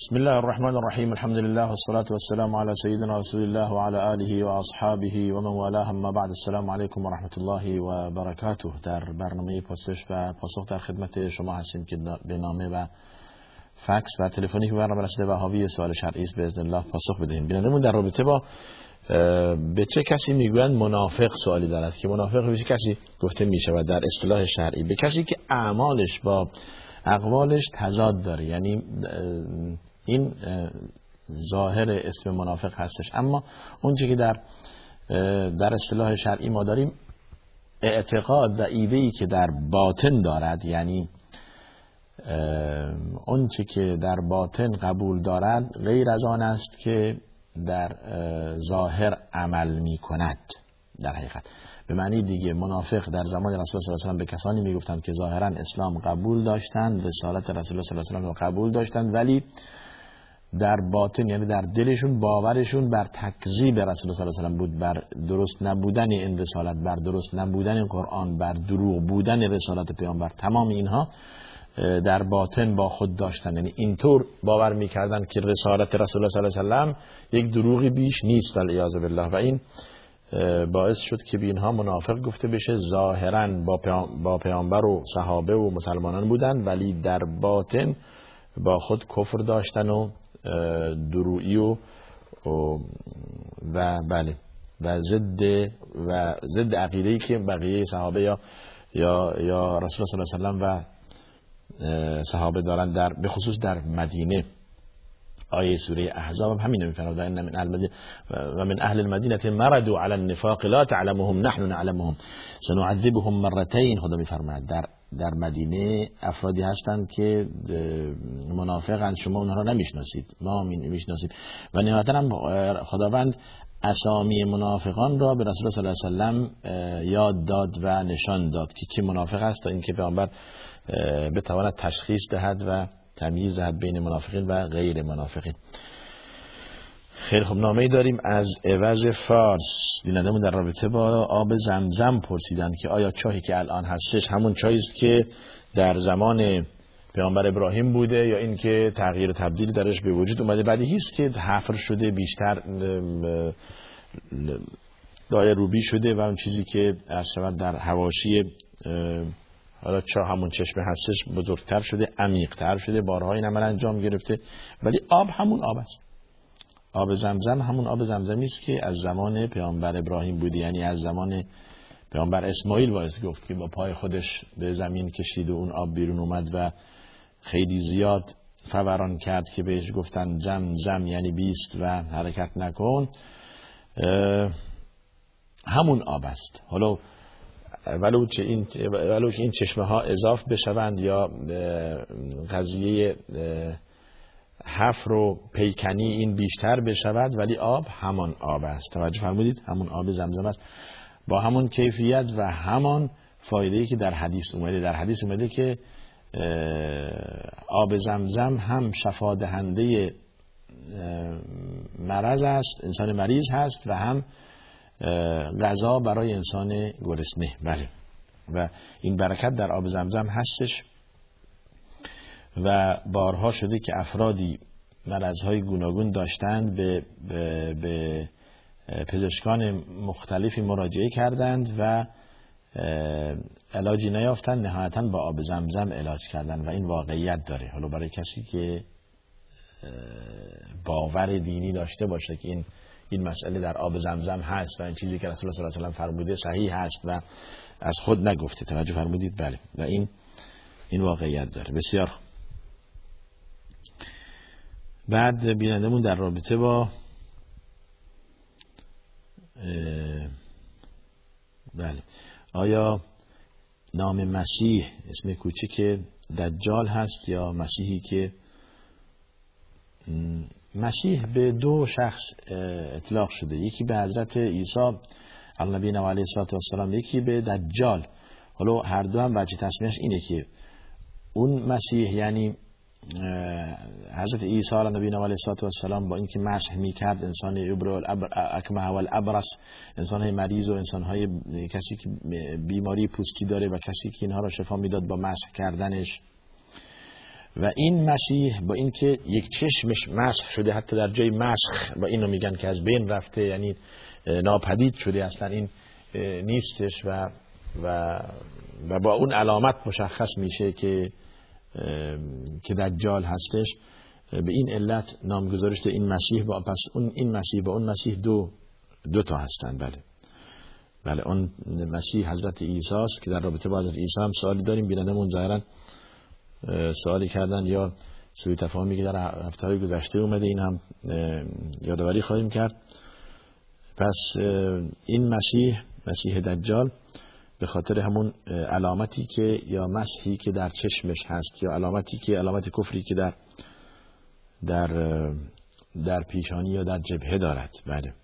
بسم الله الرحمن الرحیم الحمد لله والصلاة والسلام على سيدنا رسول الله وعلى آله وأصحابه ومن والاه ما بعد السلام علیکم و رحمت الله و برکاته در برنامه پرسش و پاسخ در خدمت شما هستیم که به نامه و فکس و تلفنی که برنامه رسیده و حاوی سوال شرعی است باذن الله پاسخ بدهیم بینندمون در رابطه با به چه کسی می‌گویند منافق سوالی دارد که منافق به چه کسی گفته میشه و در اصطلاح شرعی به کسی که اعمالش با اقوالش تضاد داره یعنی این ظاهر اسم منافق هستش. اما اون که در در اصطلاح شرعی ما داریم اعتقاد و ایده که در باطن دارد یعنی اون که در باطن قبول دارد غیر از آن است که در ظاهر عمل می کند در حقیقت. به معنی دیگه منافق در زمان رسول صلی الله علیه و به کسانی می‌گفتند که ظاهرا اسلام قبول داشتند رسالت رسول الله صلی الله علیه و قبول داشتند ولی در باطن یعنی در دلشون باورشون بر تکذیب رسول الله صلی الله علیه و بود بر درست نبودن این رسالت بر درست نبودن قرآن بر دروغ بودن رسالت پیامبر. تمام اینها در باطن با خود داشتن. یعنی اینطور باور می‌کردن که رسالت رسول الله صلی الله علیه و یک دروغی بیش نیست الیاذ بالله. و این باعث شد که به اینها منافق گفته بشه ظاهرا با پیامبر و صحابه و مسلمانان بودن ولی در باطن با خود کفر داشتن و درویی و و بله. و ضد و ضد عقیده که بقیه صحابه یا یا یا رسول الله صلی الله علیه و صحابه دارن در به خصوص در مدینه. آیه سوره احزاب همین میفرماد ان من اهل و من اهل المدینه مردوا على النفاق لا تعلمهم نحن نعلمهم. سنعذبهم مرتين خدا میفرماید. در در مدینه افرادی هستند که منافقند. شما اونها را نمی‌شناسید. ما می‌شناسیم و نهایتا هم خداوند اسامی منافقان را به رسول صلی الله علیه و یاد داد و نشان داد که کی منافق است تا اینکه پیامبر بتواند تشخیص دهد و تمییز دهد بین منافقین و غیر منافقین. خیلی خوب. نامه داریم از عوض فارس. بینندمون در رابطه با آب زمزم پرسیدند که آیا چاهی که الان هستش همون چاهی است که در زمان پیامبر ابراهیم بوده یا اینکه تغییر تبدیل درش به وجود اومده؟ بعدی است که حفر شده بیشتر دایه روبی شده و اون چیزی که شود در هواشی حالا چرا همون چشمه هستش بزرگتر شده عمیقتر شده بارهای نمر انجام گرفته. ولی آب همون آب است. آب زمزم همون آب زمزمی است که از زمان پیامبر ابراهیم بوده یعنی از زمان پیامبر اسماعیل باعث گفت که با پای خودش به زمین کشید و اون آب بیرون اومد و خیلی زیاد فوران کرد که بهش گفتن زم زم یعنی بیست و حرکت نکن. همون آب است. حالا ولو که این ولو که این چشمه ها اضاف بشوند یا قضیه حفر و پیکنی این بیشتر بشود ولی آب همان آب است. توجه فرمودید؟ همون آب زمزم است. با همون کیفیت و همان فایده که در حدیث اومده. در حدیث اومده که آب زمزم هم شفا دهنده مرض است انسان مریض هست و هم غذا برای انسان گرسنه. بله. و این برکت در آب زمزم هستش. و بارها شده که افرادی مرضهای گوناگون داشتند به, به, به پزشکان مختلفی مراجعه کردند و علاجی نیافتند نهایتا با آب زمزم علاج کردند و این واقعیت داره. حالا برای کسی که باور دینی داشته باشه که این این مسئله در آب زمزم هست و این چیزی که رسول الله صلی الله علیه و فرموده صحیح هست و از خود نگفته توجه فرمودید بله. و این این واقعیت داره. بسیار بعد بینندمون در رابطه با بله. آیا نام مسیح اسم کوچیک دجال هست یا مسیحی که مسیح به دو شخص اطلاق شده؟ یکی به حضرت عیسی و علیه السلام یکی به دجال. حالا هر دو هم وجه تصمیهش اینه که اون مسیح یعنی حضرت عیسی علیه نبی و علیه السلام با اینکه مسح می‌کرد انسان ابر اکمه و الابرس انسان مریض و انسان های کسی که بیماری پوستی داره و کسی که اینها را شفا می‌داد با مسح کردنش. و این مسیح با اینکه یک چشمش مسخ شده حتی در جای مسخ با اینو میگن که از بین رفته یعنی ناپدید شده اصلا این نیستش و و و با اون علامت مشخص میشه که که دجال هستش به این علت نامگذاری شده این مسیح با پس اون این مسیح با اون مسیح دو دو تا هستند بله. بله اون مسیح حضرت عیسی است که در رابطه با حضرت عیسی هم سوالی داریم بینندمون ظاهرا سوالی کردن یا سوی تفاهمی که در هفته های گذشته اومده این هم یادآوری خواهیم کرد. پس این مسیح مسیح دجال به خاطر همون علامتی که یا مسیحی که در چشمش هست یا علامتی که علامت کفری که در در در پیشانی یا در جبهه دارد. بله.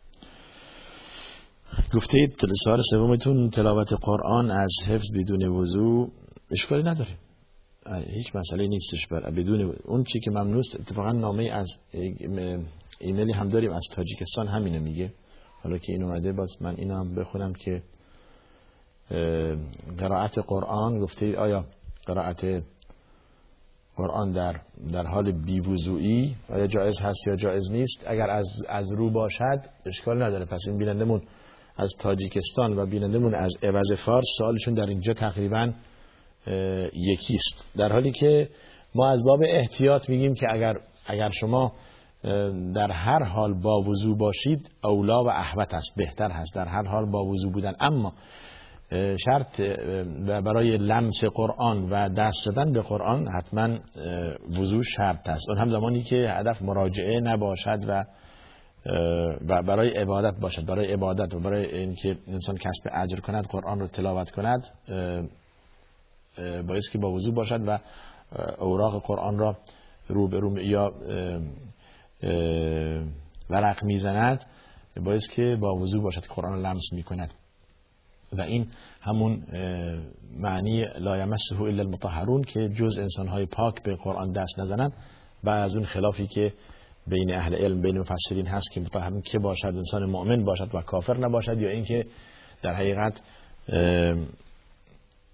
گفته سال سومتون تلاوت قرآن از حفظ بدون وضوع اشکالی نداره. هیچ مسئله نیستش. بر بدون اون چی که ممنوست اتفاقا نامه از ایمیلی هم داریم. از تاجیکستان همینه میگه. حالا که این اومده باز من اینا هم بخونم که قرائت قرآن گفته آیا قرائت قرآن در در حال بیوضوعی آیا جایز هست یا جایز نیست؟ اگر از از رو باشد اشکال نداره. پس این بینندمون از تاجیکستان و بینندمون از عوض فارس سوالشون در اینجا تقریبا یکیست. در حالی که ما از باب احتیاط میگیم که اگر اگر شما در هر حال با وضو باشید اولا و احوت است بهتر هست. در هر حال با وضو بودن. اما شرط برای لمس قرآن و دست دادن به قرآن حتما وضو شرط است. اون هم زمانی که هدف مراجعه نباشد و و برای عبادت باشد. برای عبادت و برای اینکه انسان کسب اجر کند قرآن رو تلاوت کند باید که با وضو باشد و اوراق قرآن را رو به رو یا ورق می‌زند باید که با وضو باشد قرآن لمس می‌کند. و این همون معنی لا یمسه الا المطهرون که جز انسانهای پاک به قرآن دست نزنند و از اون خلافی که بین اهل علم بین مفسرین هست که مطهرون که باشد انسان مؤمن باشد و کافر نباشد یا اینکه در حقیقت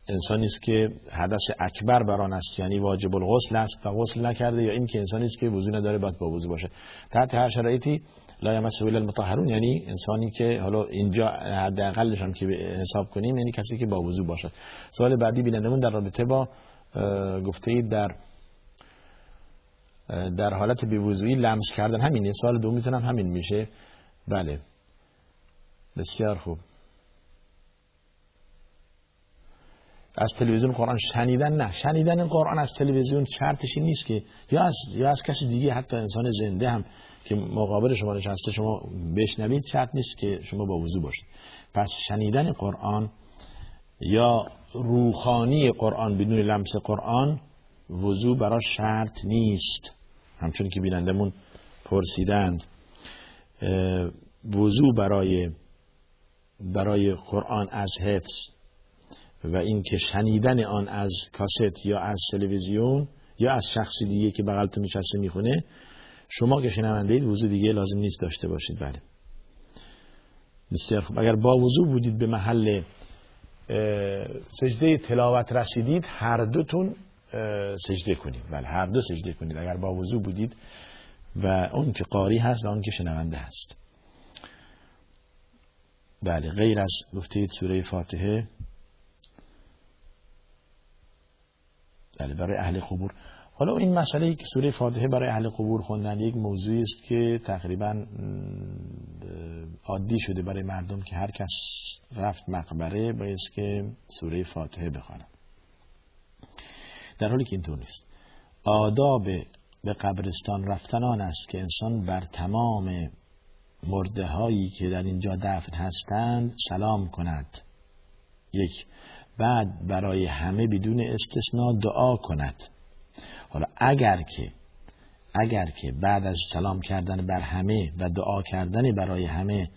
انسانی است که حدث اکبر بر آن است یعنی واجب الغسل است و غسل نکرده یا اینکه انسانی است که وضو نداره باید با وضو باشه. تحت هر شرایطی لا یمسه الا المطهرون یعنی انسانی که حالا اینجا حداقلش هم که حساب کنیم یعنی کسی که با وضو باشد. سوال بعدی بینندمون در رابطه با گفته در در حالت بیوضویی لمس کردن. همینه سال دو می‌تونم همین میشه. بله. بسیار خوب. از تلویزیون قرآن شنیدن نه. شنیدن قرآن از تلویزیون شرطشی نیست که یا از یا از کسی دیگه حتی انسان زنده هم که مقابل شما نشسته شما بشنوید شرط نیست که شما با وضو باشید. پس شنیدن قرآن یا روخانی قرآن بدون لمس قرآن وضو برای شرط نیست. همچون که بینندمون پرسیدند وضو برای برای قرآن از حفظ و اینکه شنیدن آن از کاست یا از تلویزیون یا از شخصی دیگه که بغلتون نشسته می‌خونه شما که شنونده اید وضو دیگه لازم نیست داشته باشید. بله. بسیار خوب. اگر با وضو بودید به محل سجده تلاوت رسیدید هر دوتون سجده کنید. بله هر دو سجده کنید. اگر با وضو بودید و اون که قاری هست و اون که شنونده هست. بله غیر از گفتید سوره فاتحه بله برای اهل قبور. حالا این مسئله که سوره فاتحه برای اهل قبور خوندن یک موضوعی است که تقریبا عادی شده برای مردم که هر کس رفت مقبره باید که سوره فاتحه بخواند. در حالی که اینطور نیست. آداب به قبرستان رفتن آن است که انسان بر تمام مرده هایی که در اینجا دفن هستند سلام کند. یک بعد برای همه بدون استثناء دعا کند. حالا اگر که اگر که بعد از سلام کردن بر همه و دعا کردن برای همه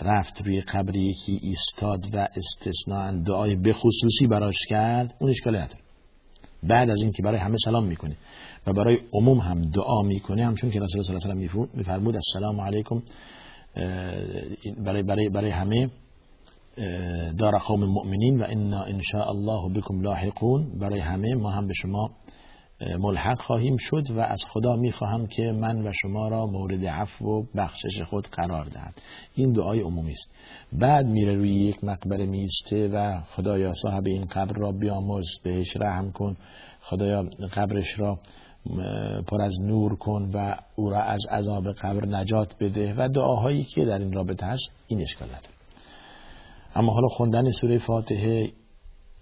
رفت روی قبر یکی ایستاد و استثناء دعای بخصوصی براش کرد اون اشکالی نداره. بعد از اینکه برای همه سلام می‌کنه و برای عموم هم دعا می‌کنه همچون که رسول الله صلی الله علیه و میفرمود السلام علیکم. برای برای برای همه. دار قوم مؤمنین و انا ان شاء الله بكم لاحقون. برای همه ما هم به شما ملحق خواهیم شد و از خدا می‌خواهم که من و شما را مورد عفو و بخشش خود قرار دهد. این دعای عمومی است. بعد میره روی یک مقبره میسته و خدایا صاحب این قبر را بیامرز بهش رحم کن. خدایا قبرش را پر از نور کن و او را از عذاب قبر نجات بده. و دعاهایی که در این رابطه هست این اشکال اما حالا خوندن سوره فاتحه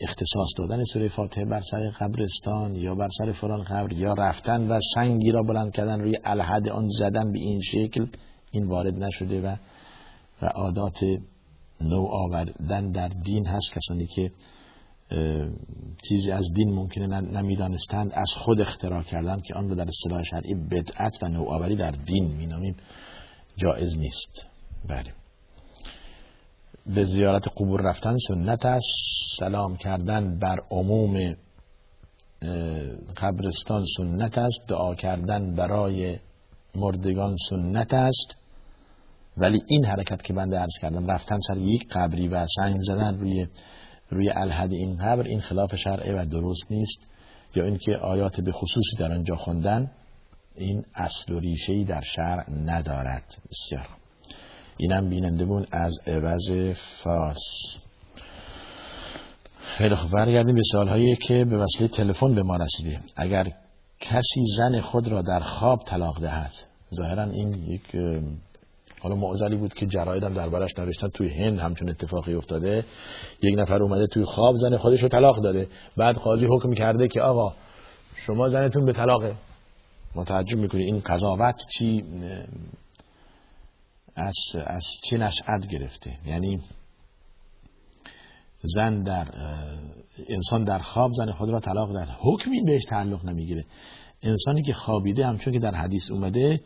اختصاص دادن سوره فاتحه بر سر قبرستان یا بر سر فلان قبر یا رفتن و سنگی را بلند کردن روی الحد آن زدن به این شکل این وارد نشده و و عادات نو آوردن در دین هست. کسانی که چیزی از دین ممکنه نمی‌دانستند از خود اختراع کردن که آن رو در اصطلاح شرعی بدعت و نوآوری در دین مینامیم. جایز نیست. بله. به زیارت قبور رفتن سنت است. سلام کردن بر عموم قبرستان سنت است. دعا کردن برای مردگان سنت است. ولی این حرکت که بنده عرض کردم رفتن سر یک قبری و سنگ زدن روی روی الحد این قبر این خلاف شرعه و درست نیست. یا اینکه آیات به خصوصی در آنجا خوندن این اصل و ریشه در شرع ندارد. بسیار اینم بیننده بون از عوض فاس خیلی خوب. برگردیم به سالهایی که به وسیله تلفن به ما رسیده. اگر کسی زن خود را در خواب طلاق دهد ظاهرا این یک حالا معضلی بود که جراید هم دربارش نوشتن توی هند همچون اتفاقی افتاده. یک نفر اومده توی خواب زن خودش رو طلاق داده. بعد قاضی حکم کرده که آقا شما زنتون به طلاقه. متعجب می‌کنی این قضاوت چی؟ از, از چه نشأت گرفته. یعنی زن در انسان در خواب زن خود را طلاق داد. حکمی بهش تعلق نمی‌گیره. انسانی که خوابیده همچون که در حدیث اومده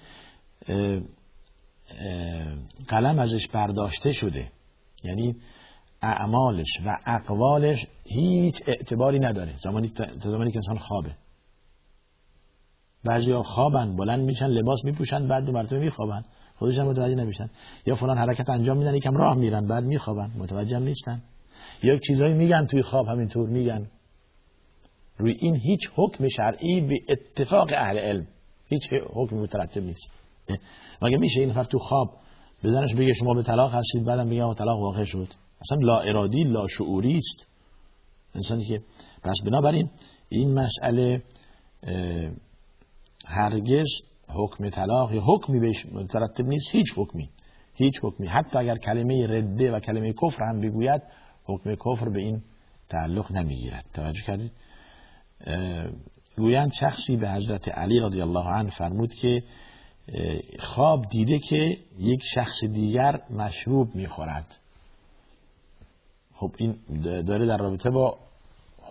قلم ازش برداشته شده. یعنی اعمالش و اقوالش هیچ اعتباری نداره. زمانی تا زمانی که انسان خوابه. بعضی ها خوابن بلند میشن لباس میپوشن بعد دو مرتبه میخوابن. خودشون متوجه نمیشن. یا فلان حرکت انجام میدن یکم راه میرن بعد میخوابن. متوجه نیستن. یا چیزایی میگن توی خواب همینطور میگن. روی این هیچ حکم شرعی به اتفاق اهل علم. هیچ حکم مترتب نیست. مگه میشه این نفر تو خواب بزنش بگه شما به طلاق هستید بعدم بگه طلاق واقع شد؟ اصلا لا ارادی لا شعوری است. انسانی که پس بنابراین این مسئله هرگز حکم طلاق یا حکمی بهش مترتب نیست هیچ حکمی. هیچ حکمی. حتی اگر کلمه رده و کلمه کفر هم بگوید حکم کفر به این تعلق نمی‌گیرد. توجه کردید؟ گویند شخصی به حضرت علی رضی الله عنه فرمود که خواب دیده که یک شخص دیگر مشروب می‌خورد. خب این داره در رابطه با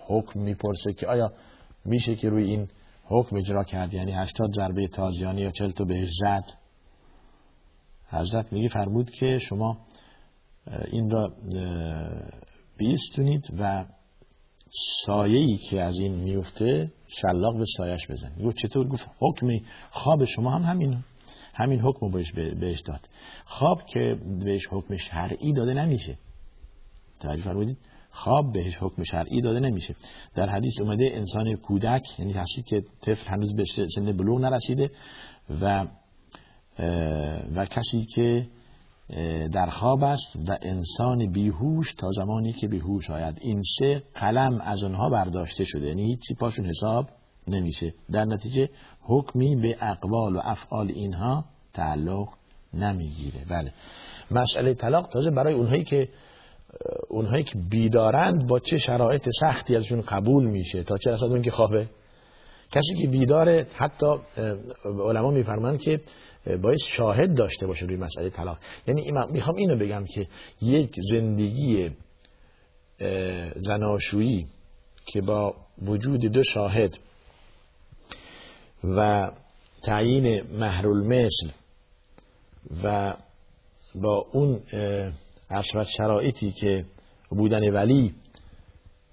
حکم می‌پرسه که آیا میشه که روی این حکم اجرا کرد یعنی هشتاد ضربه تازیانی یا چل تو بهش زد. حضرت میگه فرمود که شما این را بیستونید و سایه‌ای که از این میفته شلاق به سایش بزنید. گفت چطور؟ گفت حکم خواب شما هم همین همین حکم بهش بهش داد. خواب که بهش حکم شرعی داده نمیشه. توجه فرمودید خواب بهش حکم شرعی داده نمیشه. در حدیث اومده انسان کودک یعنی کسی که طفل هنوز به سن بلوغ نرسیده و و کسی که در خواب است و انسان بیهوش تا زمانی که بیهوش آید. این سه قلم از اونها برداشته شده یعنی هیچی پاشون حساب نمیشه. در نتیجه حکمی به اقوال و افعال اینها تعلق نمی‌گیره. بله. مسئله طلاق تازه برای اونهایی که اونهایی که بیدارند با چه شرایط سختی ازشون قبول میشه؟ تا چه رسد اون که خوابه؟ کسی که بیداره حتی علما میفرمایند که باید شاهد داشته باشه روی مسئله طلاق. یعنی می‌خوام اینو بگم که یک زندگی زناشویی که با وجود دو شاهد و تعیین محرول مثل و با اون عشرت شرایطی که بودن ولی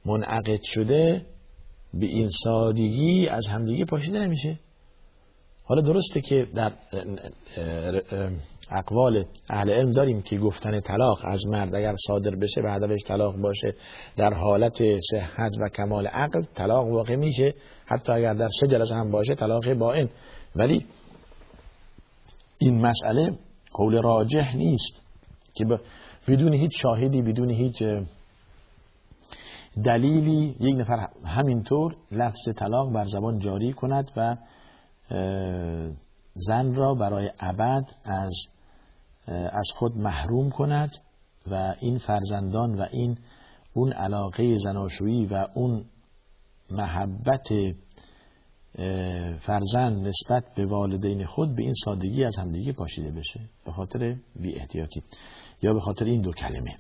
منعقد شده به این سادگی از همدیگه پاشیده نمیشه. حالا درسته که در اقوال اهل علم داریم که گفتن طلاق از مرد اگر صادر بشه و هدفش طلاق باشه. در حالت صحت و کمال عقل طلاق واقع میشه. حتی اگر در سه جلسه هم باشه طلاق این ولی این مسئله قول راجح نیست که بدون هیچ شاهدی بدون هیچ دلیلی یک نفر همینطور لفظ طلاق بر زبان جاری کند و زن را برای ابد از از خود محروم کند و این فرزندان و این اون علاقه زناشویی و اون محبت فرزند نسبت به والدین خود به این سادگی از همدیگه پاشیده بشه به خاطر بی احتیاطی یا به خاطر این دو کلمه.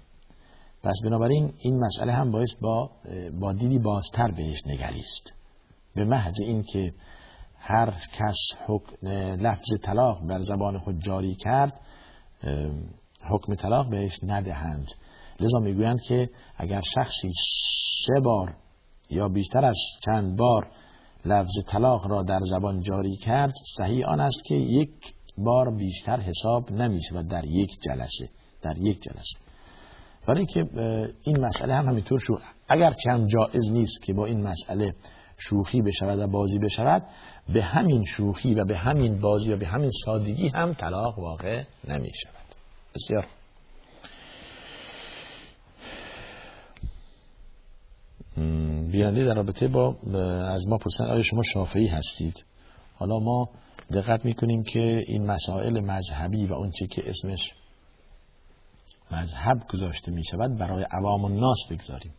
پس بنابراین این مسئله هم باعث با با دیدی بازتر بهش نگریست به محض این که هر کس لفظ طلاق بر زبان خود جاری کرد حکم طلاق بهش ندهند. لذا می‌گویند که اگر شخصی سه بار یا بیشتر از چند بار لفظ طلاق را در زبان جاری کرد صحیح آن است که یک بار بیشتر حساب نمیشه و در یک جلسه در یک جلسه. برای که این مسئله هم همینطور شو اگر چند جائز نیست که با این مسئله شوخی بشود و بازی بشود به همین شوخی و به همین بازی و به همین سادگی هم طلاق واقع نمی شود بسیار بیانده در رابطه با از ما پرسن آیا شما شافعی هستید؟ حالا ما دقت می‌کنیم که این مسائل مذهبی و اون که اسمش مذهب گذاشته می شود برای عوام الناس بگذاریم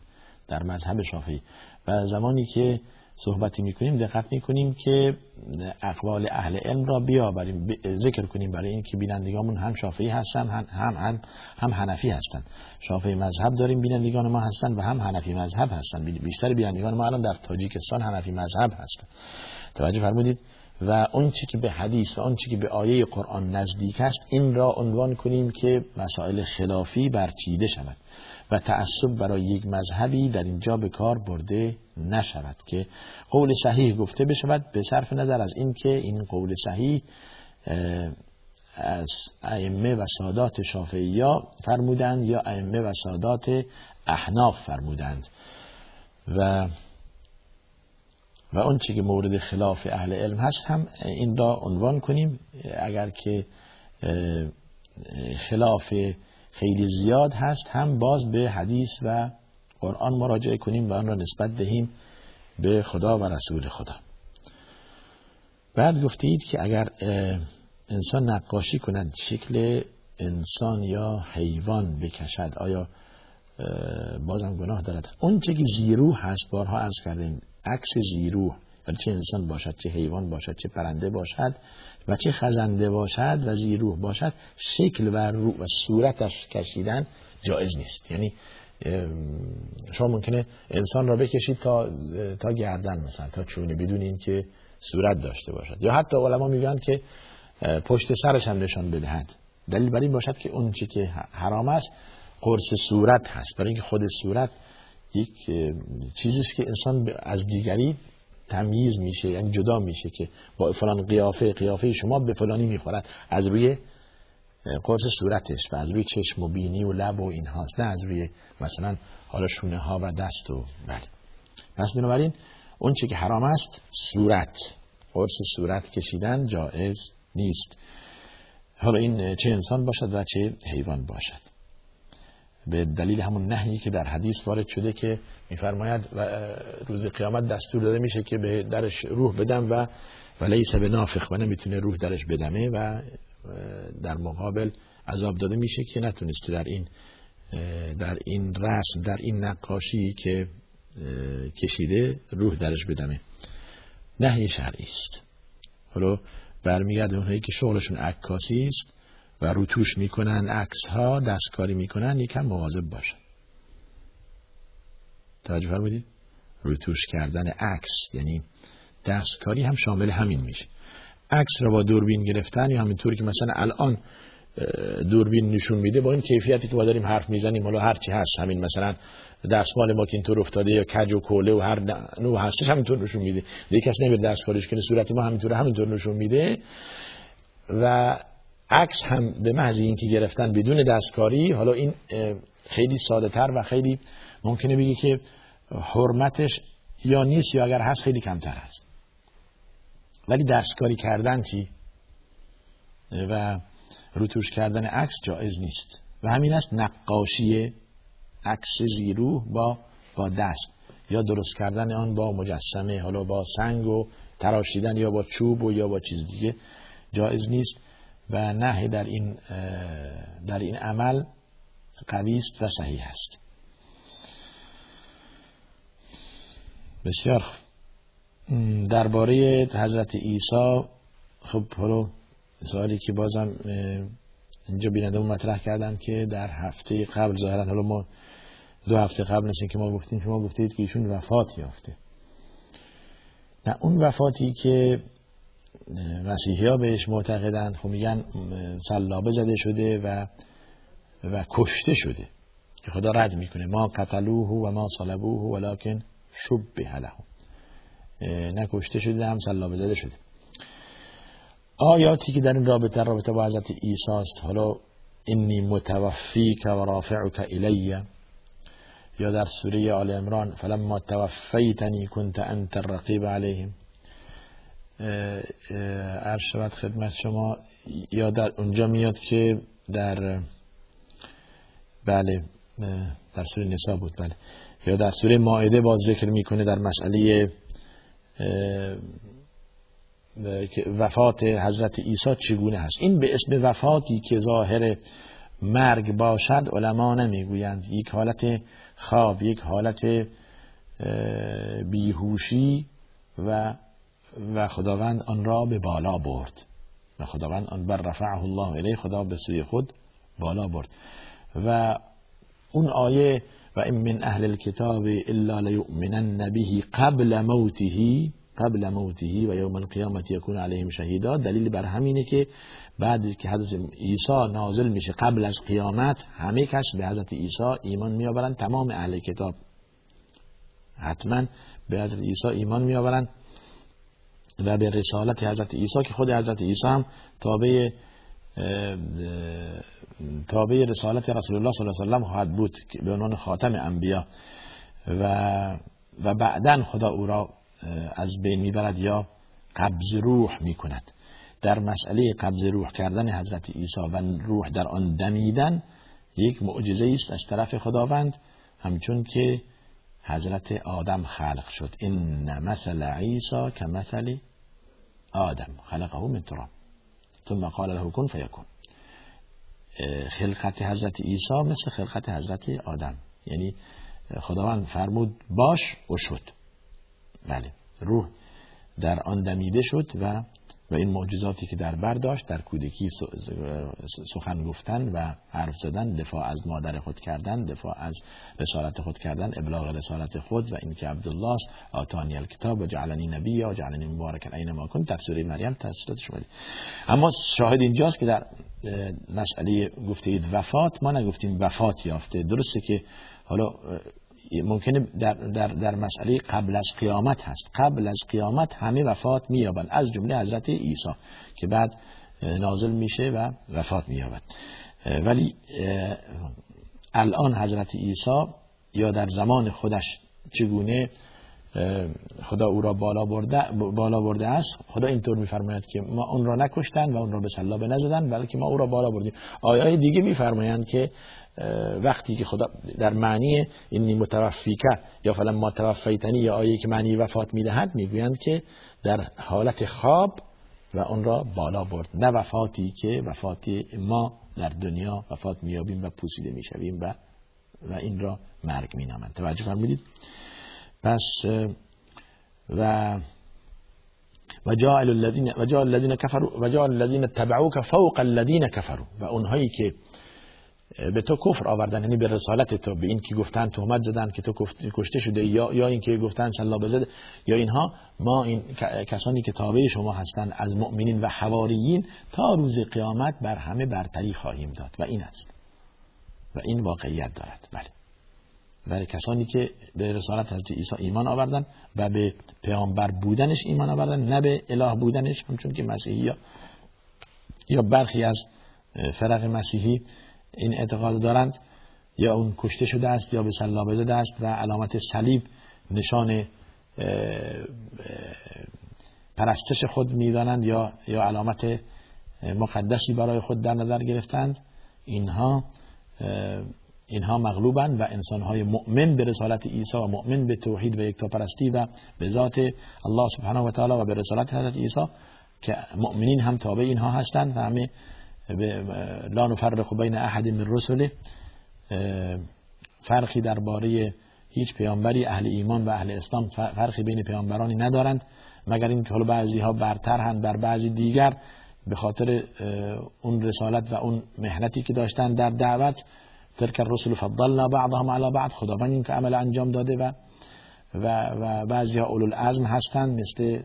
در مذهب شافعی. و زمانی که صحبتی می‌کنیم دقت می‌کنیم که اقوال اهل علم را بیاوریم. ذکر کنیم برای اینکه بینندگانمون هم شافعی هستن هم هم هم, هم حنفی هستن. شافعی مذهب داریم بینندگان ما هستن و هم حنفی مذهب هستن. بیشتر بینندگان ما الان در تاجیکستان حنفی مذهب هستن. توجه فرمودید. و اون چی که به حدیث و اون چی که به آیه قرآن نزدیک است این را عنوان کنیم که مسائل خلافی برچیده شود. و تعصب برای یک مذهبی در اینجا به کار برده نشود که قول صحیح گفته بشود به صرف نظر از اینکه این قول صحیح از ائمه و سادات شافعیا فرمودند یا ائمه و سادات احناف فرمودند. و و اون چی که مورد خلاف اهل علم هست هم این را عنوان کنیم. اگر که خلاف خیلی زیاد هست. هم باز به حدیث و قرآن مراجعه کنیم و آن را نسبت دهیم به خدا و رسول خدا. بعد گفتید که اگر انسان نقاشی کند شکل انسان یا حیوان بکشد آیا بازم گناه دارد؟ اون چه که زیرو هست بارها از کردیم عکس زیرو چه انسان باشد چه حیوان باشد چه پرنده باشد و چه خزنده باشد و زیروح باشد شکل و رو و صورتش کشیدن جایز نیست. یعنی شما ممکنه انسان را بکشید تا تا گردن مثلا تا چونه بدون اینکه صورت داشته باشد. یا حتی علما میگن که پشت سرش هم نشان بدهد. دلیل بر این باشد که اون چی که حرام است قرص صورت هست. برای اینکه خود صورت یک چیزی که انسان از دیگری تمیز میشه یعنی جدا میشه که با فلان قیافه قیافه شما به فلانی می‌خورد. از روی قرص صورتش و از روی چشم و بینی و لب و این هاست نه از روی مثلا حالا شونه ها و دست و بله. پس بنابراین اون چی که حرام است صورت. قرص صورت کشیدن جائز نیست. حالا این چه انسان باشد و چه حیوان باشد. به دلیل همون نهی که در حدیث وارد شده که میفرماید روز قیامت دستور داده میشه که به درش روح بدم و ولی به نافخ و نمی‌تونه روح درش بدمه و در مقابل عذاب داده میشه که نتونسته در این در این رسم در این نقاشی که کشیده روح درش بدمه. نهی شرعی است. حالا برمیگرده اونهایی که شغلشون عکاسی است. و روتوش می‌کنن عکس ها دستکاری می‌کنن یکم مواظب باشن. توجه فرمودید؟ روتوش کردن عکس یعنی دستکاری هم شامل همین میشه. عکس را با دوربین گرفتن یا همینطوری که مثلا الان دوربین نشون میده با این کیفیتی که ما داریم حرف می‌زنیم حالا هر چی هست همین مثلا دستمال ما که اینطور افتاده یا کج و کوله و هر نوع هستش همینطور نشون میده. دیگه کس نمیره دستکاریش کنه صورت ما همینطور همینطور نشون میده. و عکس هم به محض اینکه گرفتن بدون دستکاری حالا این خیلی ساده تر و خیلی ممکنه بگی که حرمتش یا نیست یا اگر هست خیلی کمتر هست. ولی دستکاری کردن چی؟ و روتوش کردن عکس جایز نیست. و همین است نقاشی عکس زیرو با با دست. یا درست کردن آن با مجسمه حالا با سنگ و تراشیدن یا با چوب و یا با چیز دیگه جایز نیست. و نه در این در این عمل قوی است و صحیح است. بسیار درباره حضرت عیسی خب حالا سوالی که بازم اینجا بیننده مطرح کردن که در هفته قبل ظاهرا حالا ما دو هفته قبل نسیم که ما گفتیم شما گفتید که ایشون وفات یافته. نه اون وفاتی که مسیحی ها بهش معتقدند خب میگن سلابه زده شده و و کشته شده که خدا رد می‌کنه. ما قتلوه و ما صلبوه ولکن شبه له نه کشته شده هم سلابه زده شده. آیاتی که در این رابطه رابطه با حضرت عیسی است. حالا انی متوفیک و رافعک الیه یا در سوره آل عمران فلما توفیتنی کنت انت الرقیب علیهم. عرض شود خدمت شما یا در اونجا میاد که در بله در سوره نسا بود بله. یا در سوره مائده باز ذکر می‌کنه در مسئله وفات حضرت عیسی چگونه هست این به اسم وفاتی که ظاهر مرگ باشد علما نمی‌گویند. یک حالت خواب یک حالت بیهوشی و و خداوند آن را به بالا برد. و خداوند آن بر رفعه الله الیه خدا به سوی خود بالا برد. و اون آیه و این من اهل الكتاب الا لیؤمنن به قبل موته قبل موته و یوم القیامت یکون علیهم شهیدا. دلیل بر همینه که بعد که حضرت عیسی نازل میشه قبل از قیامت همه کس به حضرت عیسی ایمان میآورند. تمام اهل کتاب حتما به حضرت عیسی ایمان میآورند. و به رسالت حضرت عیسی که خود حضرت عیسی هم تابع تابع رسالت رسول الله صلی الله علیه و خواهد بود به عنوان خاتم انبیا. و و بعدا خدا او را از بین می‌برد یا قبض روح می‌کند. در مسئله قبض روح کردن حضرت عیسی و روح در آن دمیدن یک معجزه است از طرف خداوند. همچون که حضرت آدم خلق شد. این مثل عیسی که مثل آدم. خلقه من تراب. ثم قال له کن فیکن خلقت حضرت عیسی مثل خلقت حضرت آدم. یعنی خداوند فرمود باش و شد. بله. روح در آن دمیده شد و و این معجزاتی که در بر داشت در کودکی سخن گفتن و حرف زدن دفاع از مادر خود کردن دفاع از رسالت خود کردن ابلاغ رسالت خود و اینکه عبدالله است. آتانی الکتاب و جعلنی نبی و جعلنی مبارکا اینما کن. در سوره مریم تفسیرات شده اما شاهد اینجاست که در مسئله گفتید وفات ما نگفتیم وفات یافته. درسته که حالا ممکنه در, در, در مسئله قبل از قیامت هست. قبل از قیامت همه وفات مییابند. از جمله حضرت عیسی که بعد نازل میشه و وفات مییابد. ولی الان حضرت عیسی یا در زمان خودش چگونه خدا او را بالا برده, بالا برده است خدا اینطور میفرماید که ما اون را نکشتن و اون را به سلابه نزدن بلکه ما او را بالا بردیم. آیه دیگه میفرمایند که وقتی که خدا در معنی اینی متوفیکه یا فلان ما توفیتنی یا آیه که معنی وفات می‌دهد می‌گویند که در حالت خواب و اون را بالا برد. نه وفاتی که وفاتی ما در دنیا وفات میابیم و پوسیده می‌شویم و و این را مرگ مینامند. توجه فرمودید؟ پس و و جاء الذين و الذين كفروا و الذين تبعوك فوق الذين كفروا و اونهایی که به تو کفر آوردن یعنی به رسالت تو به این که گفتن تهمت زدن که تو کشته شده یا یا اینکه گفتن سلا بزد یا اینها. ما این کسانی که تابع شما هستند از مؤمنین و حواریین تا روز قیامت بر همه برتری خواهیم داد. و این است. و این واقعیت دارد. بله. ولی کسانی که به رسالت حضرت عیسی ایمان آوردن و به پیامبر بودنش ایمان آوردن نه به اله بودنش همچون که مسیحی یا برخی از فرق مسیحی این اعتقاد دارند یا اون کشته شده است یا به سلا بزده است و علامت صلیب نشان پرستش خود می‌دانند یا یا علامت مقدسی برای خود در نظر گرفتند. اینها اینها مغلوبند و انسانهای مؤمن به رسالت عیسی و مؤمن به توحید و یکتاپرستی و به ذات الله سبحانه و تعالی و به رسالت حضرت عیسی که مؤمنین هم تابع اینها هستند و همه لا نفرق بین احد من رسله فرقی درباره هیچ پیامبری اهل ایمان و اهل اسلام فرقی بین پیامبرانی ندارند مگر اینکه حالا بعضی ها برتر هند بر بعضی دیگر به خاطر اون رسالت و اون مهنتی که داشتن در دعوت تلك الرسل فضلنا بعضهم على بعض خداوند این که عمل انجام داده و و, و بعضی ها اولو العزم هستند مثل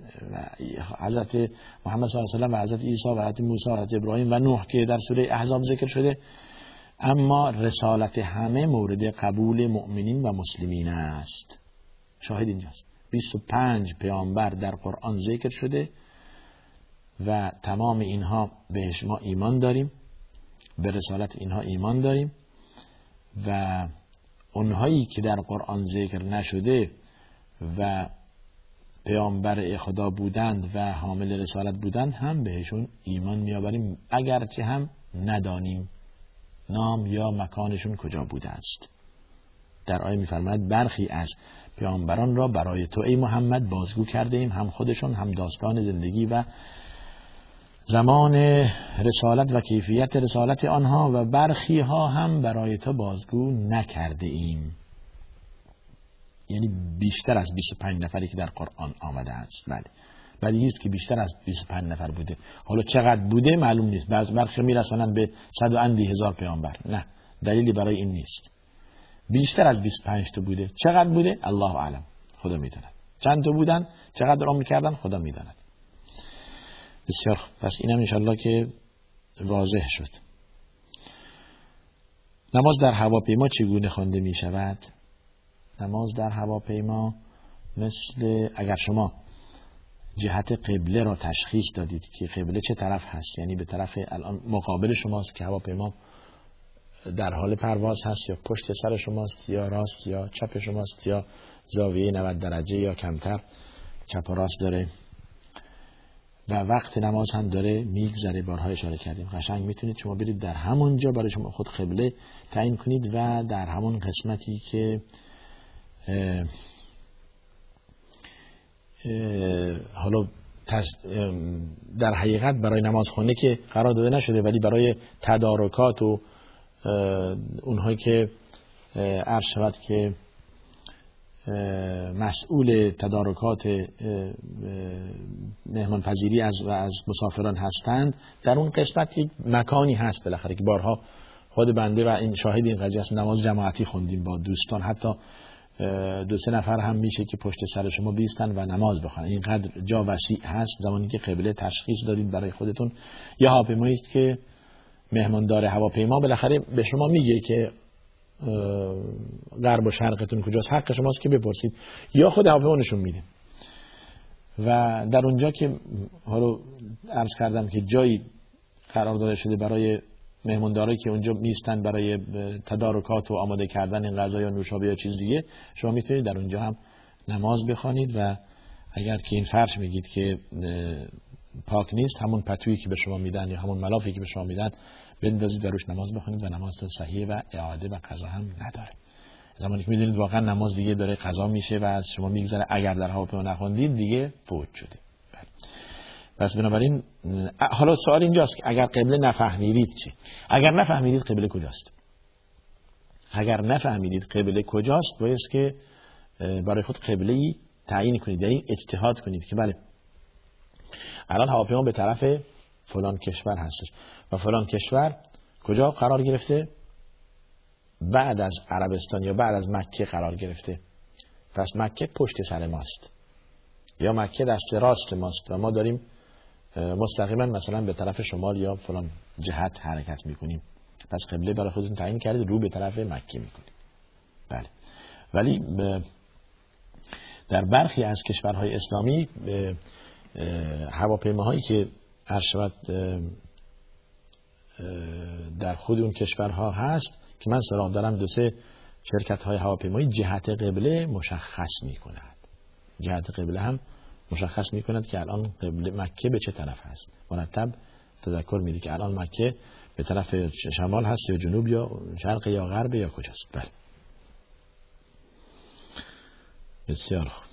حضرت محمد صلی الله علیه و حضرت عیسی و حضرت موسی و حضرت ابراهیم و نوح که در سوره احزاب ذکر شده. اما رسالت همه مورد قبول مؤمنین و مسلمین است. شاهد اینجاست. 25 پیامبر در قرآن ذکر شده و تمام اینها بهش ما ایمان داریم. به رسالت اینها ایمان داریم. و اونهایی که در قرآن ذکر نشده و پیامبر خدا بودند و حامل رسالت بودند هم بهشون ایمان میآوریم. اگرچه هم ندانیم نام یا مکانشون کجا بوده است. در آیه میفرماید برخی از پیامبران را برای تو ای محمد بازگو کرده ایم هم خودشون هم داستان زندگی و زمان رسالت و کیفیت رسالت آنها و برخی ها هم برای تو بازگو نکرده ایم یعنی بیشتر از 25 نفری که در قرآن آمده است. بله. ولی است که بیشتر از 25 نفر بوده. حالا چقدر بوده معلوم نیست. بعض برخی میرسانند به صد و اندی هزار پیامبر. نه دلیلی برای این نیست. بیشتر از 25 تا بوده. چقدر بوده؟ الله اعلم. خدا می‌داند. چند تا بودن؟ چقدر را می‌کردن خدا می‌داند. بسیار پس اینم انشالله که واضح شد. نماز در هواپیما چگونه خوانده می شود نماز در هواپیما مثل اگر شما جهت قبله را تشخیص دادید که قبله چه طرف هست یعنی به طرف الان مقابل شماست که هواپیما در حال پرواز هست یا پشت سر شماست یا راست یا چپ شماست یا زاویه 90 درجه یا کمتر چپ و راست داره و وقت نماز هم داره میگذره بارها اشاره کردیم. قشنگ می‌تونید شما برید در همونجا برای شما خود قبله تعیین کنید و در همون قسمتی که حالا در حقیقت برای نماز خونه که قرار داده نشده ولی برای تدارکات و اونهایی که عرض شود که مسئول تدارکات مهمان پذیری از و از مسافران هستند در اون قسمت یک مکانی هست بالاخره که بارها خود بنده و این شاهد این قضیه است نماز جماعتی خوندیم با دوستان حتی دو سه نفر هم میشه که پشت سر شما بیستن و نماز بخونن. اینقدر جا وسیع هست زمانی که قبله تشخیص دادید برای خودتون. یا هواپیمایی است که مهماندار هواپیما بالاخره به شما میگه که غرب و شرقتون کجاست؟ حق شماست که بپرسید. یا خود هواپیما نشون میده و در اونجا که حالا عرض کردم که جایی قرار داده شده برای مهموندارایی که اونجا میستن برای تدارکات و آماده کردن این غذا یا نوشابه یا چیز دیگه شما می‌تونید در اونجا هم نماز بخوانید و اگر که این فرش میگید که پاک نیست همون پتویی که به شما میدن یا همون ملافی که به شما میدن بندازید روش نماز بخونید و نماز صحیح و اعاده و قضا هم نداره. زمانی که می‌دونید واقعا نماز دیگه داره قضا میشه و از شما میگذره. اگر در هواپیما نخوندید دیگه فوت شده پس بنابراین حالا سوال اینجاست که اگر قبله نفهمیدید چی؟ اگر نفهمیدید قبله کجاست؟ اگر نفهمیدید قبله کجاست باید که برای خود قبله ای تعیین کنید یعنی اجتهاد کنید که بله الان هواپیما به طرف فلان کشور هستش و فلان کشور کجا قرار گرفته؟ بعد از عربستان یا بعد از مکه قرار گرفته. پس مکه پشت سر ماست. یا مکه دست راست ماست و ما داریم مستقیما مثلا به طرف شمال یا فلان جهت حرکت می‌کنیم. پس قبله برای خودتون تعیین کردید رو به طرف مکه می‌کنید. بله. ولی در برخی از کشورهای اسلامی هواپیماهایی که هر شود در خود اون کشورها هست که من سراغ دارم دو سه شرکت های هواپیمایی جهت قبله مشخص می کند جهت قبله هم مشخص می کند که الان قبله مکه به چه طرف هست. مرتب تذکر میده که الان مکه به طرف شمال هست یا جنوب یا شرق یا غرب یا کجاست. بله. بسیار خوب.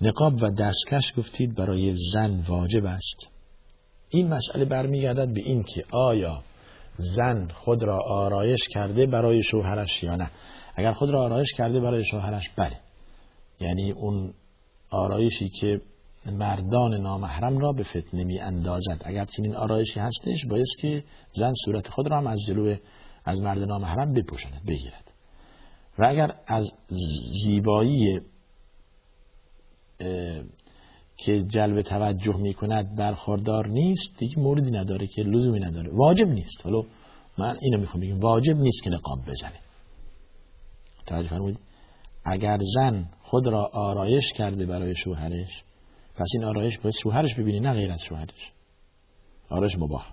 نقاب و دستکش گفتید برای زن واجب است. این مسئله برمیگردد به این که آیا زن خود را آرایش کرده برای شوهرش یا نه. اگر خود را آرایش کرده برای شوهرش بله. یعنی اون آرایشی که مردان نامحرم را به فتنه می اندازد اگر چنین آرایشی هستش باید که زن صورت خود را هم از جلو از مرد نامحرم بپوشاند بگیرد. و اگر از زیبایی که جلب توجه می کند برخوردار نیست دیگه موردی نداره که لزومی نداره. واجب نیست. حالا من اینو می‌خوام بگم. واجب نیست که نقاب بزنه. توجه فرمودید اگر زن خود را آرایش کرده برای شوهرش پس این آرایش باید شوهرش ببینی نه غیر از شوهرش. آرایش مباح.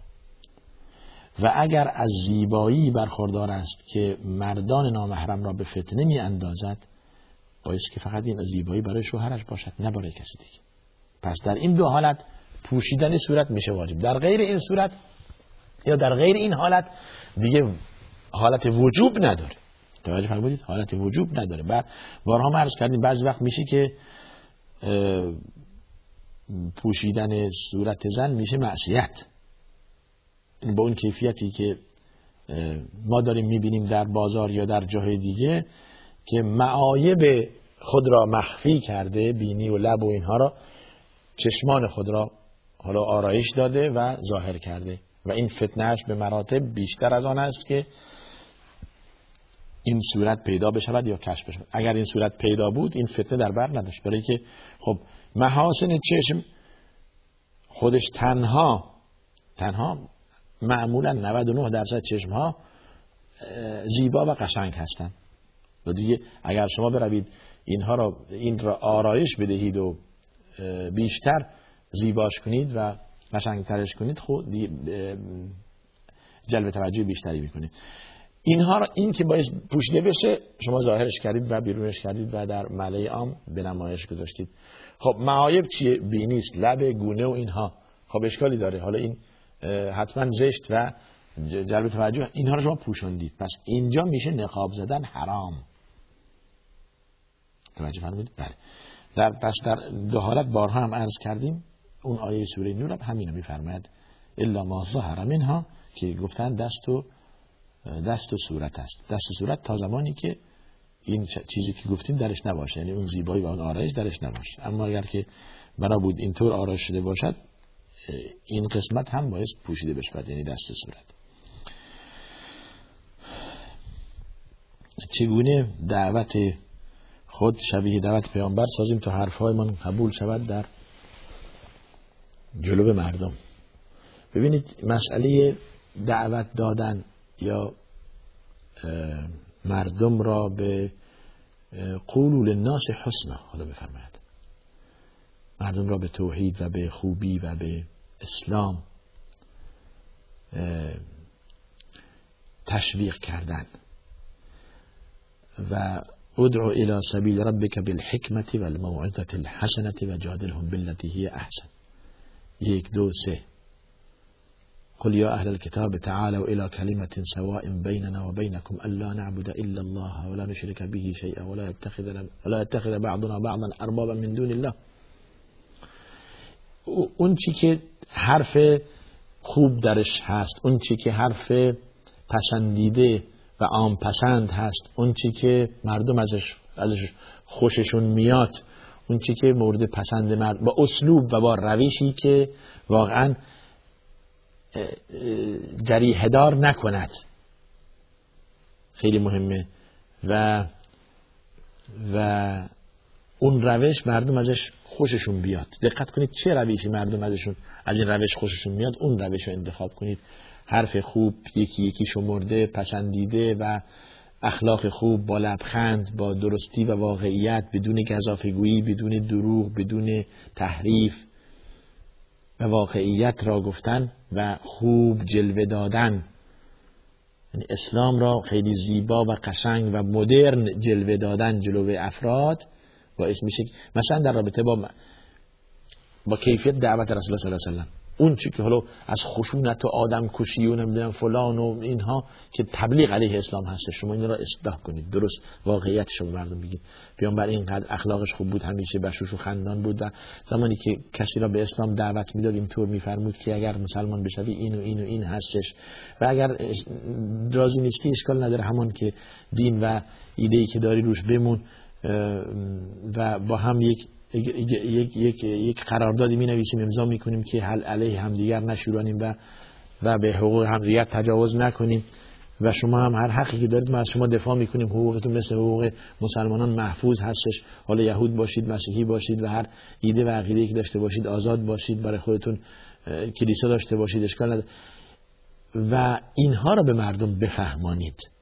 و اگر از زیبایی برخوردار است که مردان نامحرم را به فتنه می اندازد باید که فقط این زیبایی برای شوهرش باشد نه برای کسی دیگه. پس در این دو حالت پوشیدن صورت میشه واجب. در غیر این صورت یا در غیر این حالت دیگه حالت وجوب نداره. توجه فرمودید حالت وجوب نداره. بعد بارها مرز کردیم. بعضی وقت میشه که پوشیدن صورت زن میشه معصیت. با اون کیفیتی که ما داریم می‌بینیم در بازار یا در جاهای دیگه که معایب خود را مخفی کرده بینی و لب و اینها را چشمان خود را حالا آرایش داده و ظاهر کرده. و این فتنهش به مراتب بیشتر از آن است که این صورت پیدا بشود یا کشف بشود. اگر این صورت پیدا بود این فتنه در بر نداشت. برای که خب محاسن چشم خودش تنها تنها معمولا 99 درصد چشم ها زیبا و قشنگ هستند. و دیگه اگر شما بروید اینها را این را آرایش بدهید و بیشتر زیباش کنید و ترش کنید خود جلب توجه بیشتری می‌کنید. اینها را این که باید پوشیده بشه شما ظاهرش کردید و بیرونش کردید و در ملعه عام به نمایش گذاشتید. خب معایب چیه؟ بینیست لب گونه و اینها. خب اشکالی داره. حالا این حتما زشت و جلب توجه. اینها رو شما پوشوندید. پس اینجا میشه نقاب زدن حرام. توجه فرمودید؟ بله. در پس در دو حالت بارها هم عرض کردیم. اون آیه سوره نور هم همینو میفرماید. الا ما ظهر منها که گفتن دست و دست و صورت است. دست و صورت تا زمانی که این چیزی که گفتیم درش نباشه. یعنی اون زیبایی و اون آرایش درش نباشه. اما اگر که بنا بود اینطور آرایش شده باشد این قسمت هم باید پوشیده بشود یعنی دست و صورت. چگونه دعوت خود شبیه دعوت پیامبر سازیم تا حرفهایمان قبول شود در جلوب مردم؟ ببینید مسئله دعوت دادن. یا مردم را به قولول للناس حسنا خدا بفرماید. مردم را به توحید و به خوبی و به اسلام تشویق کردن. و ادعو الى سبیل ربك بالحکمت و الموعظت الحسنت و جادلهم بالتي هي احسن. یک دو سه. قل يا أهل الكتاب تعالوا إلى كلمة سواء بيننا وبينكم ألا نعبد إلا الله ولا نشرك به شيئا ولا يتخذ, ولا يتخذ بعضنا بعضا أربابا من دون الله. اون چی که حرف خوب درش هست اون چی که حرف پسندیده و عام پسند هست اون چی که مردم ازش, ازش خوششون میاد اون چی که مورد پسند مرد با اسلوب و با روشی که واقعا جریه دار نکند. خیلی مهمه. و و اون روش مردم ازش خوششون بیاد. دقت کنید چه روشی مردم ازشون از این روش خوششون میاد. اون روش رو انتخاب کنید. حرف خوب یکی یکی شمرده پسندیده و اخلاق خوب با لبخند با درستی و واقعیت بدون گذافگویی بدون دروغ بدون تحریف واقعیت را گفتن و خوب جلوه دادن. یعنی اسلام را خیلی زیبا و قشنگ و مدرن جلوه دادن جلوه افراد باعث میشه مثلا در رابطه با با کیفیت دعوت رسول الله صلی الله علیه و اون چی که حالا از خشونت و آدم کشی و نمی‌دونم فلان و اینها که تبلیغ علیه اسلام هست شما این را اصلاح کنید. درست. واقعیت شما مردم بگید. پیامبر اینقدر اخلاقش خوب بود همیشه بشوش و خندان بود و زمانی که کسی را به اسلام دعوت می‌داد اینطور میفرمود که اگر مسلمان بشوی این و این و این هستش. و اگر راضی نیستی اشکال نداره. همون که دین و ایده ای که داری روش بمون و با هم یک یک, یک, یک قراردادی می نویسیم امضا می کنیم که حل علیه همدیگر نشورانیم و و به حقوق همدیگر تجاوز نکنیم. و شما هم هر حقی که دارید ما از شما دفاع می‌کنیم. حقوقتون مثل حقوق مسلمانان محفوظ هستش. حالا یهود باشید مسیحی باشید و هر ایده و عقیده که داشته باشید آزاد باشید برای خودتون کلیسا داشته باشید اشکال نداره. و اینها را به مردم بفهمانید.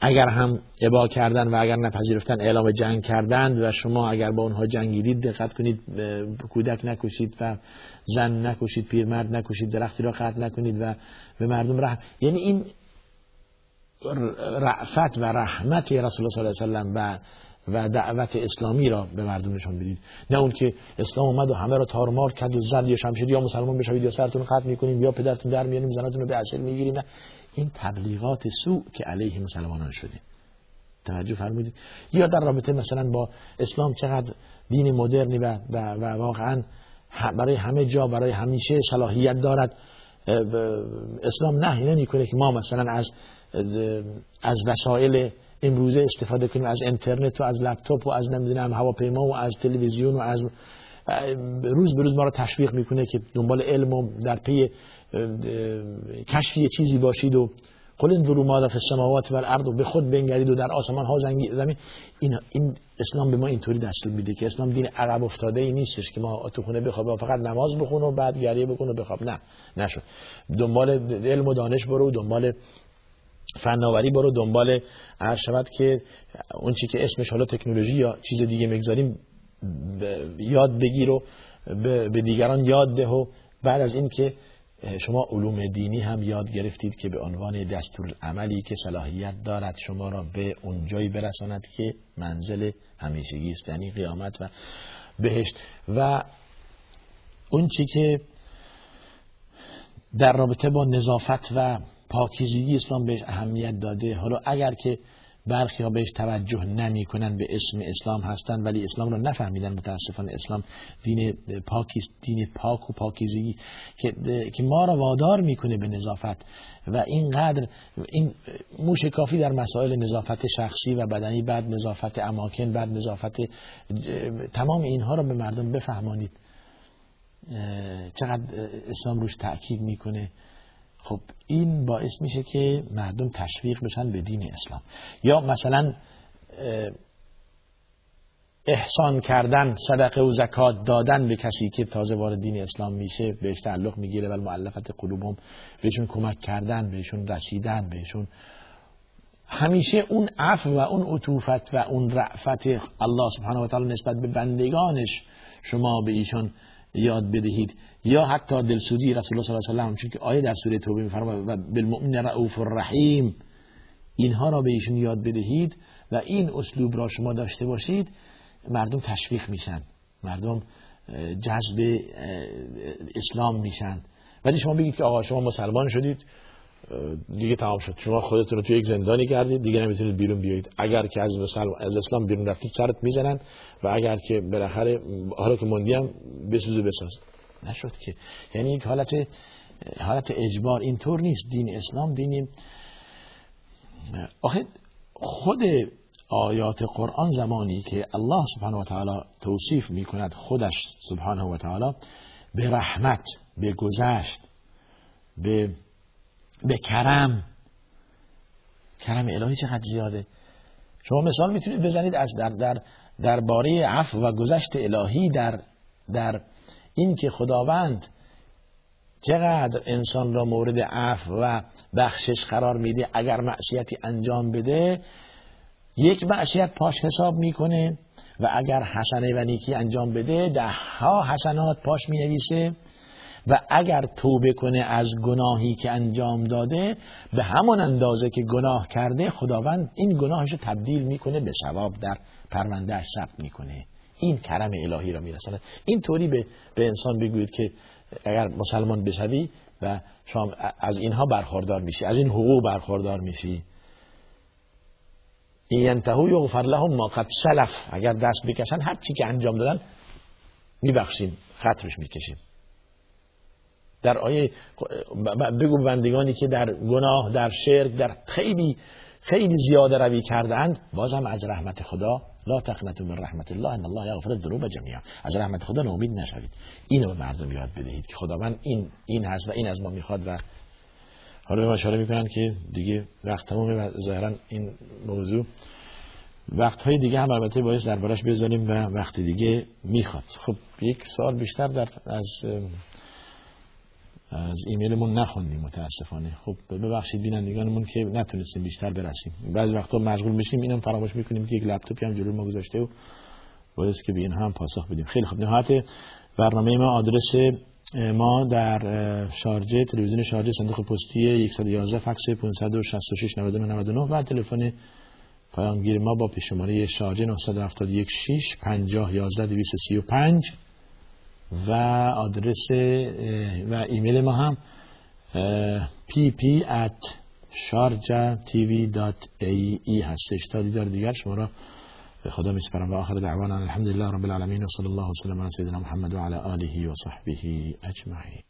اگر هم ابا کردن و اگر نپذیرفتن اعلام جنگ کردند و شما اگر با اونها جنگیدید دقت کنید کودک نکشید و زن نکشید پیرمرد نکشید درختی را قطع نکنید و به مردم رحم. یعنی این رعفت و رحمت رسول الله صلی الله علیه و و دعوت اسلامی را به مردم نشان بدید. نه اون که اسلام اومد و همه را تارمار کرد و زد یا شمشیر یا مسلمان بشوید یا سرتون قطع می‌کنیم یا پدرتون در میاریم زنتون رو به اسیر می‌گیریم نه. این تبلیغات سوء که علیه مسلمانان شده. توجه فرمودید. یا در رابطه مثلا با اسلام چقدر دین مدرنی و, و, واقعا برای همه جا برای همیشه صلاحیت دارد. اسلام نهی نمی‌کنه که ما مثلا از از وسایل امروزه استفاده کنیم از اینترنت و از لپتاپ و از نمی‌دونم هواپیما و از تلویزیون و از روز به روز ما را تشویق می‌کنه که دنبال علم و در پی کشفی چیزی باشید و قل انظروا ماذا فی السماوات والارض و به خود بنگرید و در آسمان ها زمین. این این اسلام به ما اینطوری دستور میده که اسلام دین عقب افتاده ای نیستش که ما تو خونه بخواب فقط نماز بخون و بعد گریه بکن و بخواب. نه نشد. دنبال علم و دانش برو دنبال فناوری برو دنبال هر شود که اون چی که اسمش حالا تکنولوژی یا چیز دیگه می‌گذاریم یاد بگیر و به دیگران یاد ده و بعد از این که شما علوم دینی هم یاد گرفتید که به عنوان دستور عملی که صلاحیت دارد شما را به اونجایی برساند که منزل همیشگی است یعنی قیامت و بهشت. و اون چی که در رابطه با نظافت و پاکیزگی اسلام بهش اهمیت داده حالا اگر که برخی ها بهش توجه نمی کنن به اسم اسلام هستن ولی اسلام رو نفهمیدن متاسفانه اسلام دین پاکی دین پاک و پاکیزگی که که ما را وادار می‌کنه به نظافت. و اینقدر این موش کافی در مسائل نظافت شخصی و بدنی بعد نظافت اماکن بعد نظافت تمام اینها رو به مردم بفهمانید. چقدر اسلام روش تاکید می‌کنه. خب این باعث میشه که مردم تشویق بشن به دین اسلام. یا مثلا احسان کردن صدقه و زکات دادن به کسی که تازه وارد دین اسلام میشه بهش تعلق می‌گیره و معلفت قلوبهم بهشون کمک کردن بهشون رسیدن بهشون همیشه اون عفو و اون عطوفت و اون رعفت الله سبحانه و تعالی نسبت به بندگانش شما به ایشون یاد بدهید. یا حتی دلسوزی رسول الله صلی الله علیه و چون که آیه در سوره توبه میفرماید و بالمؤمن رؤوف الرحیم. اینها را به ایشون یاد بدهید و این اسلوب را شما داشته باشید مردم تشویق میشن. مردم جذب اسلام میشن. ولی شما بگید که آقا شما مسلمان شدید. دیگه تمام شد. شما خودتون رو توی یک زندانی کردید دیگه نمی‌تونید بیرون بیایید. اگر که از, از اسلام بیرون رفتید سرت می‌زنن و اگر که بالاخره حالا که موندی هم بسوزه بساز. نشد که. یعنی یک حالت حالت اجبار اینطور نیست. دین اسلام دین آخه خود آیات قرآن زمانی که الله سبحانه و تعالی توصیف می کند خودش سبحانه و تعالی به رحمت به گذشت به به کرم. کرم الهی چقدر زیاده. شما مثال می‌تونید بزنید از در در درباره عفو و گذشت الهی در در این که خداوند چقدر انسان را مورد عفو و بخشش قرار میده اگر معصیتی انجام بده یک معصیت پاش حساب می‌کنه و اگر حسنه و نیکی انجام بده ده ها حسنات پاش می نویسه و اگر توبه کنه از گناهی که انجام داده به همون اندازه که گناه کرده خداوند این گناهش رو تبدیل می‌کنه به ثواب در پروندهش ثبت می‌کنه. این کرم الهی را میرساند. این طوری به, به انسان بگویید که اگر مسلمان بشوی و شما از اینها برخوردار میشی از این حقوق برخوردار میشی. این ینتهو یغفر لهم ما قد سلف. اگر دست بکشن هر چی که انجام دادن میبخشیم خطرش می‌کشیم. در آیه بگو بندگانی که در گناه در شرک در خیلی خیلی زیاده روی کردند بازم از رحمت خدا لا تقنطوا من رحمت الله ان الله یغفر الذنوب جميعا از رحمت خدا ناامید نشوید. اینو به مردم یاد بدهید که خداوند این این هست و این از ما می‌خواد و حالا به اشاره می‌کنن که دیگه وقت تمومه و ظاهرا این موضوع وقت های دیگه هم البته باید دربارش بذاریم و وقت دیگه می‌خواد. خب یک سال بیشتر در از از ایمیلمون نخوندیم متاسفانه. خب ببخشید بینندگانمون که نتونستیم بیشتر برسیم. بعضی وقتا مشغول میشیم اینم فراموش می‌کنیم که یک لپتاپی هم جلوی ما گذاشته و باید که به این هم پاسخ بدیم. خیلی خوب. نهایت برنامه ما آدرس ما در شارجه تلویزیون شارجه صندوق پستی 111 فکس 566 99 و تلفن پایانگیر ما با پیشماره شارجه 971 6 50 11 235 و آدرس و ایمیل ما هم pp at sharjatv.ae هستش. تا دیدار دیگر شما را به خدا میسپرم و آخر دعوانا الحمدلله رب العالمین. و صلی الله وسلم علی سیدنا محمد و علی آله و صحبه اجمعین.